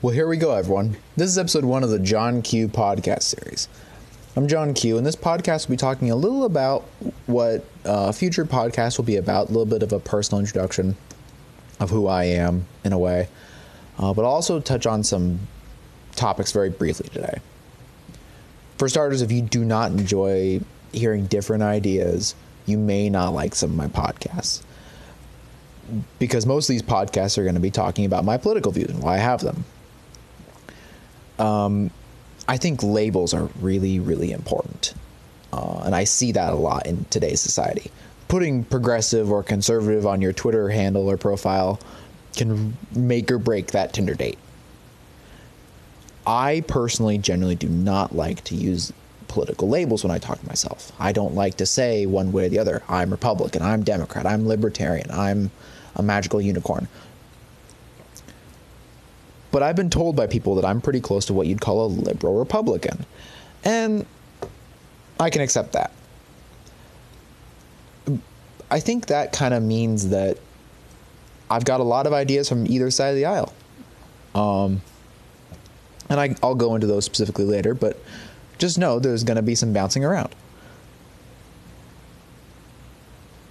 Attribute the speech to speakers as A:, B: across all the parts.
A: Well, here we go, everyone. This is episode one of the John Q podcast series. I'm John Q, and this podcast will be talking a little about what uh, future podcasts will be about, a little bit of a personal introduction of who I am in a way, uh, but also touch on some topics very briefly today. For starters, if you do not enjoy hearing different ideas, you may not like some of my podcasts. Because most of these podcasts are going to be talking about my political views and why I have them. Um, I think labels are really, really important. Uh, and I see that a lot in today's society. Putting progressive or conservative on your Twitter handle or profile can make or break that Tinder date. I personally generally do not like to use political labels when I talk to myself. I don't like to say one way or the other. I'm Republican, I'm Democrat, I'm Libertarian, I'm a magical unicorn. But I've been told by people that I'm pretty close to what you'd call a liberal Republican. And I can accept that. I think that kind of means that I've got a lot of ideas from either side of the aisle. Um, and I, I'll go into those specifically later, but just know there's going to be some bouncing around.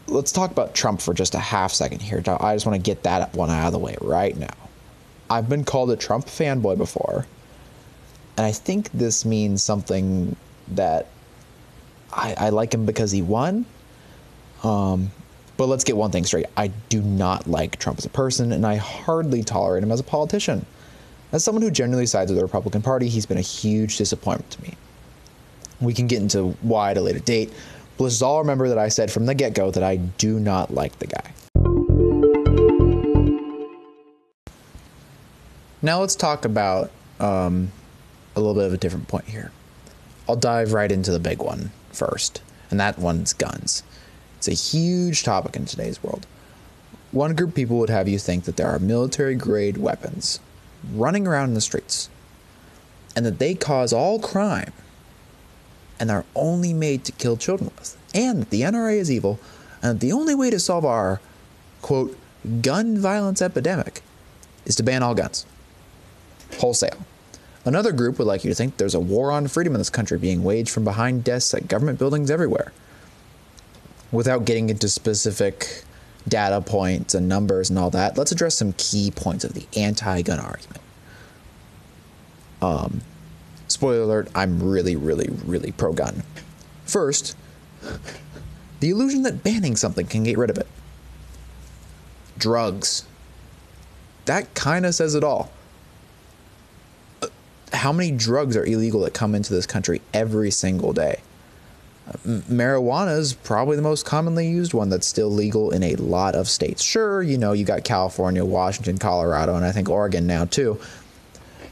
A: Let's talk about Trump for just a half second here. I just want to get that one out of the way right now. I've been called a Trump fanboy before, and I think this means something that I, I like him because he won. Um, but let's get one thing straight. I do not like Trump as a person, and I hardly tolerate him as a politician. As someone who generally sides with the Republican Party, he's been a huge disappointment to me. We can get into why at a later date, but let's all remember that I said from the get go that I do not like the guy. Now let's talk about um, a little bit of a different point here. I'll dive right into the big one first, and that one's guns. It's a huge topic in today's world. One group of people would have you think that there are military grade weapons running around in the streets and that they cause all crime and are only made to kill children with, and that the NRA is evil, and that the only way to solve our, quote, gun violence epidemic is to ban all guns. Wholesale. Another group would like you to think there's a war on freedom in this country being waged from behind desks at government buildings everywhere. Without getting into specific data points and numbers and all that, let's address some key points of the anti gun argument. Um, spoiler alert, I'm really, really, really pro gun. First, the illusion that banning something can get rid of it. Drugs. That kind of says it all. How many drugs are illegal that come into this country every single day? marijuana is probably the most commonly used one that's still legal in a lot of states. Sure, you know, you got California, Washington, Colorado, and I think Oregon now too.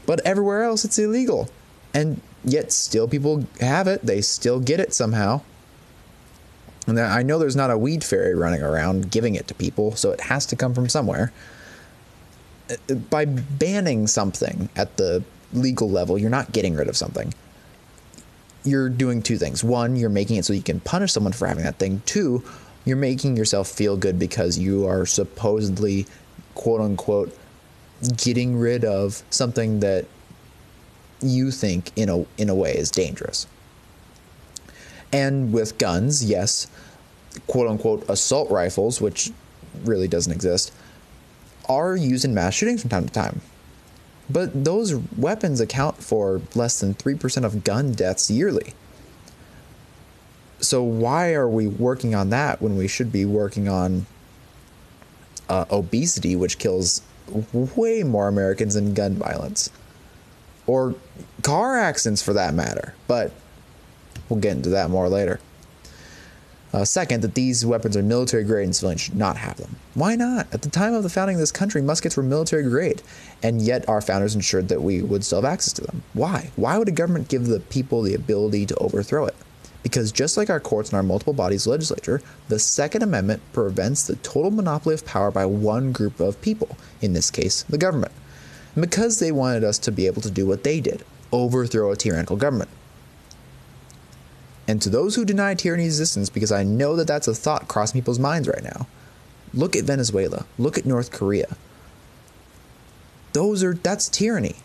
A: But everywhere else it's illegal. And yet still people have it. They still get it somehow. And I know there's not a weed fairy running around giving it to people, so it has to come from somewhere. Uh, by banning something at the legal level, you're not getting rid of something you're doing two things. One, you're making it so you can punish someone for having that thing. Two, you're making yourself feel good because you are supposedly, quote unquote, getting rid of something that you think in a in a way is dangerous. And with guns, yes, quote unquote assault rifles, which really doesn't exist, are used in mass shootings from time to time. But those weapons account for less than 3% of gun deaths yearly. So, why are we working on that when we should be working on uh, obesity, which kills way more Americans than gun violence? Or car accidents for that matter. But we'll get into that more later. Uh, second, that these weapons are military grade and civilians should not have them. Why not? At the time of the founding of this country, muskets were military grade, and yet our founders ensured that we would still have access to them. Why? Why would a government give the people the ability to overthrow it? Because just like our courts and our multiple bodies legislature, the Second Amendment prevents the total monopoly of power by one group of people, in this case, the government. And because they wanted us to be able to do what they did overthrow a tyrannical government. And to those who deny tyranny's existence, because I know that that's a thought crossing people's minds right now, look at Venezuela, look at North Korea. Those are that's tyranny.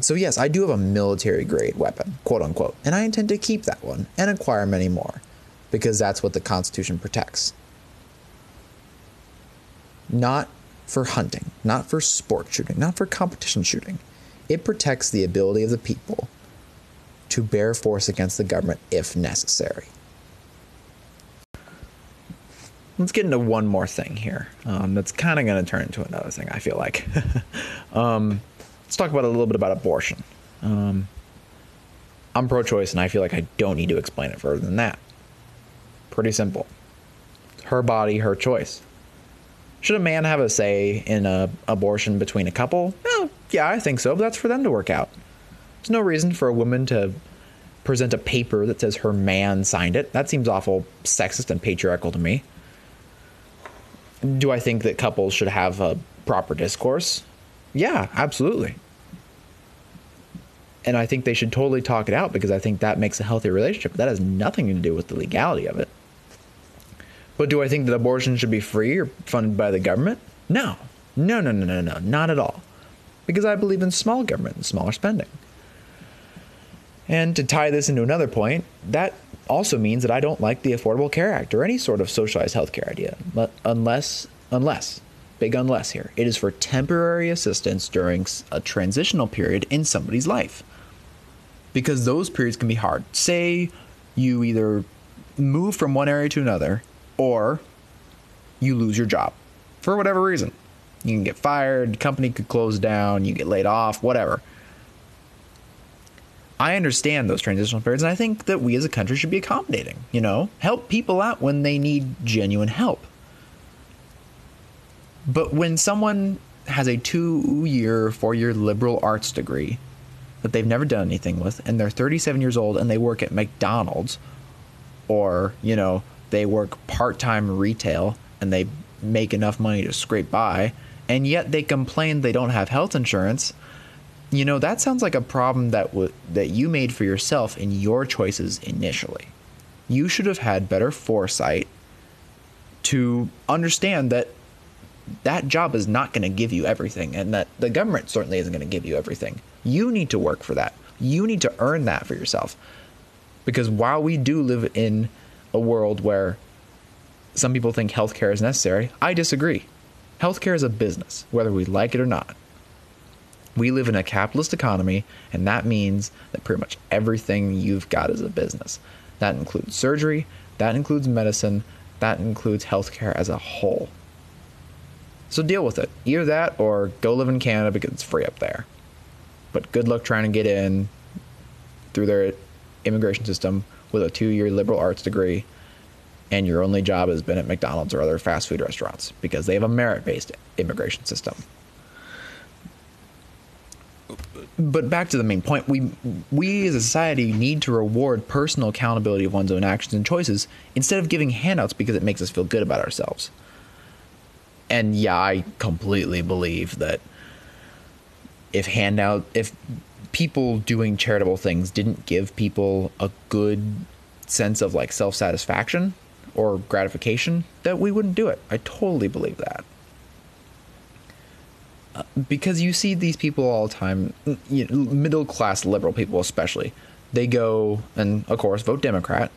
A: So, yes, I do have a military grade weapon, quote unquote, and I intend to keep that one and acquire many more because that's what the Constitution protects. Not for hunting, not for sport shooting, not for competition shooting. It protects the ability of the people to bear force against the government if necessary. Let's get into one more thing here. Um, that's kind of going to turn into another thing, I feel like. um, let's talk about a little bit about abortion. Um, I'm pro choice, and I feel like I don't need to explain it further than that. Pretty simple. Her body, her choice. Should a man have a say in a abortion between a couple? Yeah, I think so, but that's for them to work out. There's no reason for a woman to present a paper that says her man signed it. That seems awful sexist and patriarchal to me. Do I think that couples should have a proper discourse? Yeah, absolutely. And I think they should totally talk it out because I think that makes a healthy relationship. That has nothing to do with the legality of it. But do I think that abortion should be free or funded by the government? No. No, no, no, no, no, not at all. Because I believe in small government and smaller spending. And to tie this into another point, that also means that I don't like the Affordable Care Act or any sort of socialized healthcare idea, unless, unless, big unless here, it is for temporary assistance during a transitional period in somebody's life. Because those periods can be hard. Say you either move from one area to another or you lose your job for whatever reason. You can get fired, company could close down, you get laid off, whatever. I understand those transitional periods, and I think that we as a country should be accommodating. You know, help people out when they need genuine help. But when someone has a two year, four year liberal arts degree that they've never done anything with, and they're 37 years old and they work at McDonald's, or, you know, they work part time retail and they make enough money to scrape by, and yet they complain they don't have health insurance you know that sounds like a problem that w- that you made for yourself in your choices initially. You should have had better foresight to understand that that job is not going to give you everything and that the government certainly isn't going to give you everything. You need to work for that. You need to earn that for yourself. Because while we do live in a world where some people think healthcare is necessary, I disagree. Healthcare is a business, whether we like it or not. We live in a capitalist economy, and that means that pretty much everything you've got is a business. That includes surgery, that includes medicine, that includes healthcare as a whole. So deal with it. Either that or go live in Canada because it's free up there. But good luck trying to get in through their immigration system with a two year liberal arts degree and your only job has been at McDonald's or other fast food restaurants because they have a merit based immigration system but back to the main point we we as a society need to reward personal accountability of one's own actions and choices instead of giving handouts because it makes us feel good about ourselves. And yeah i completely believe that if handout if people doing charitable things didn't give people a good sense of like self-satisfaction or gratification that we wouldn't do it. I totally believe that because you see these people all the time, you know, middle class liberal people especially. They go and of course vote Democrat,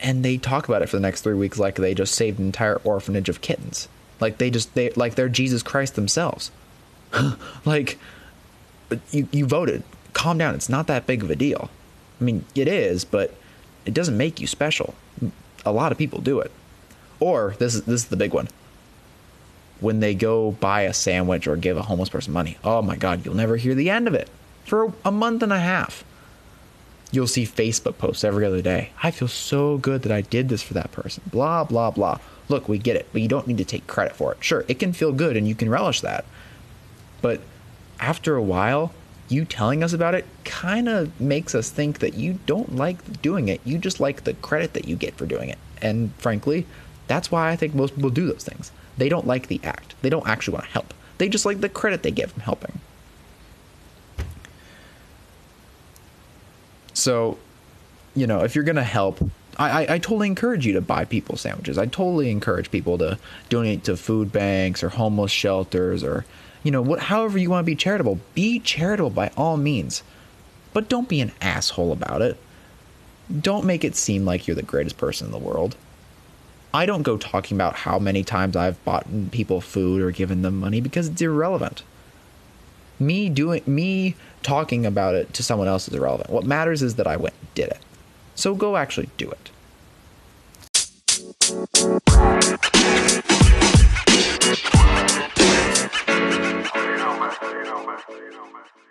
A: and they talk about it for the next three weeks like they just saved an entire orphanage of kittens, like they just they like they're Jesus Christ themselves. like you you voted, calm down. It's not that big of a deal. I mean, it is, but it doesn't make you special. A lot of people do it. Or this is this is the big one when they go buy a sandwich or give a homeless person money. Oh my God, you'll never hear the end of it for a month and a half. You'll see Facebook posts every other day. I feel so good that I did this for that person. Blah, blah, blah. Look, we get it, but you don't need to take credit for it. Sure, it can feel good and you can relish that. But after a while, you telling us about it kind of makes us think that you don't like doing it. You just like the credit that you get for doing it. And frankly, that's why I think most people do those things. They don't like the act. They don't actually want to help. They just like the credit they get from helping. So, you know, if you're going to help, I, I, I, totally encourage you to buy people sandwiches. I totally encourage people to donate to food banks or homeless shelters or, You know, what however you want to be charitable, be charitable by all means. But don't be an asshole about it. Don't make it seem like you're the greatest person in the world. I don't go talking about how many times I've bought people food or given them money because it's irrelevant. Me doing me talking about it to someone else is irrelevant. What matters is that I went and did it. So go actually do it. You know, man. You know, man. You know, man.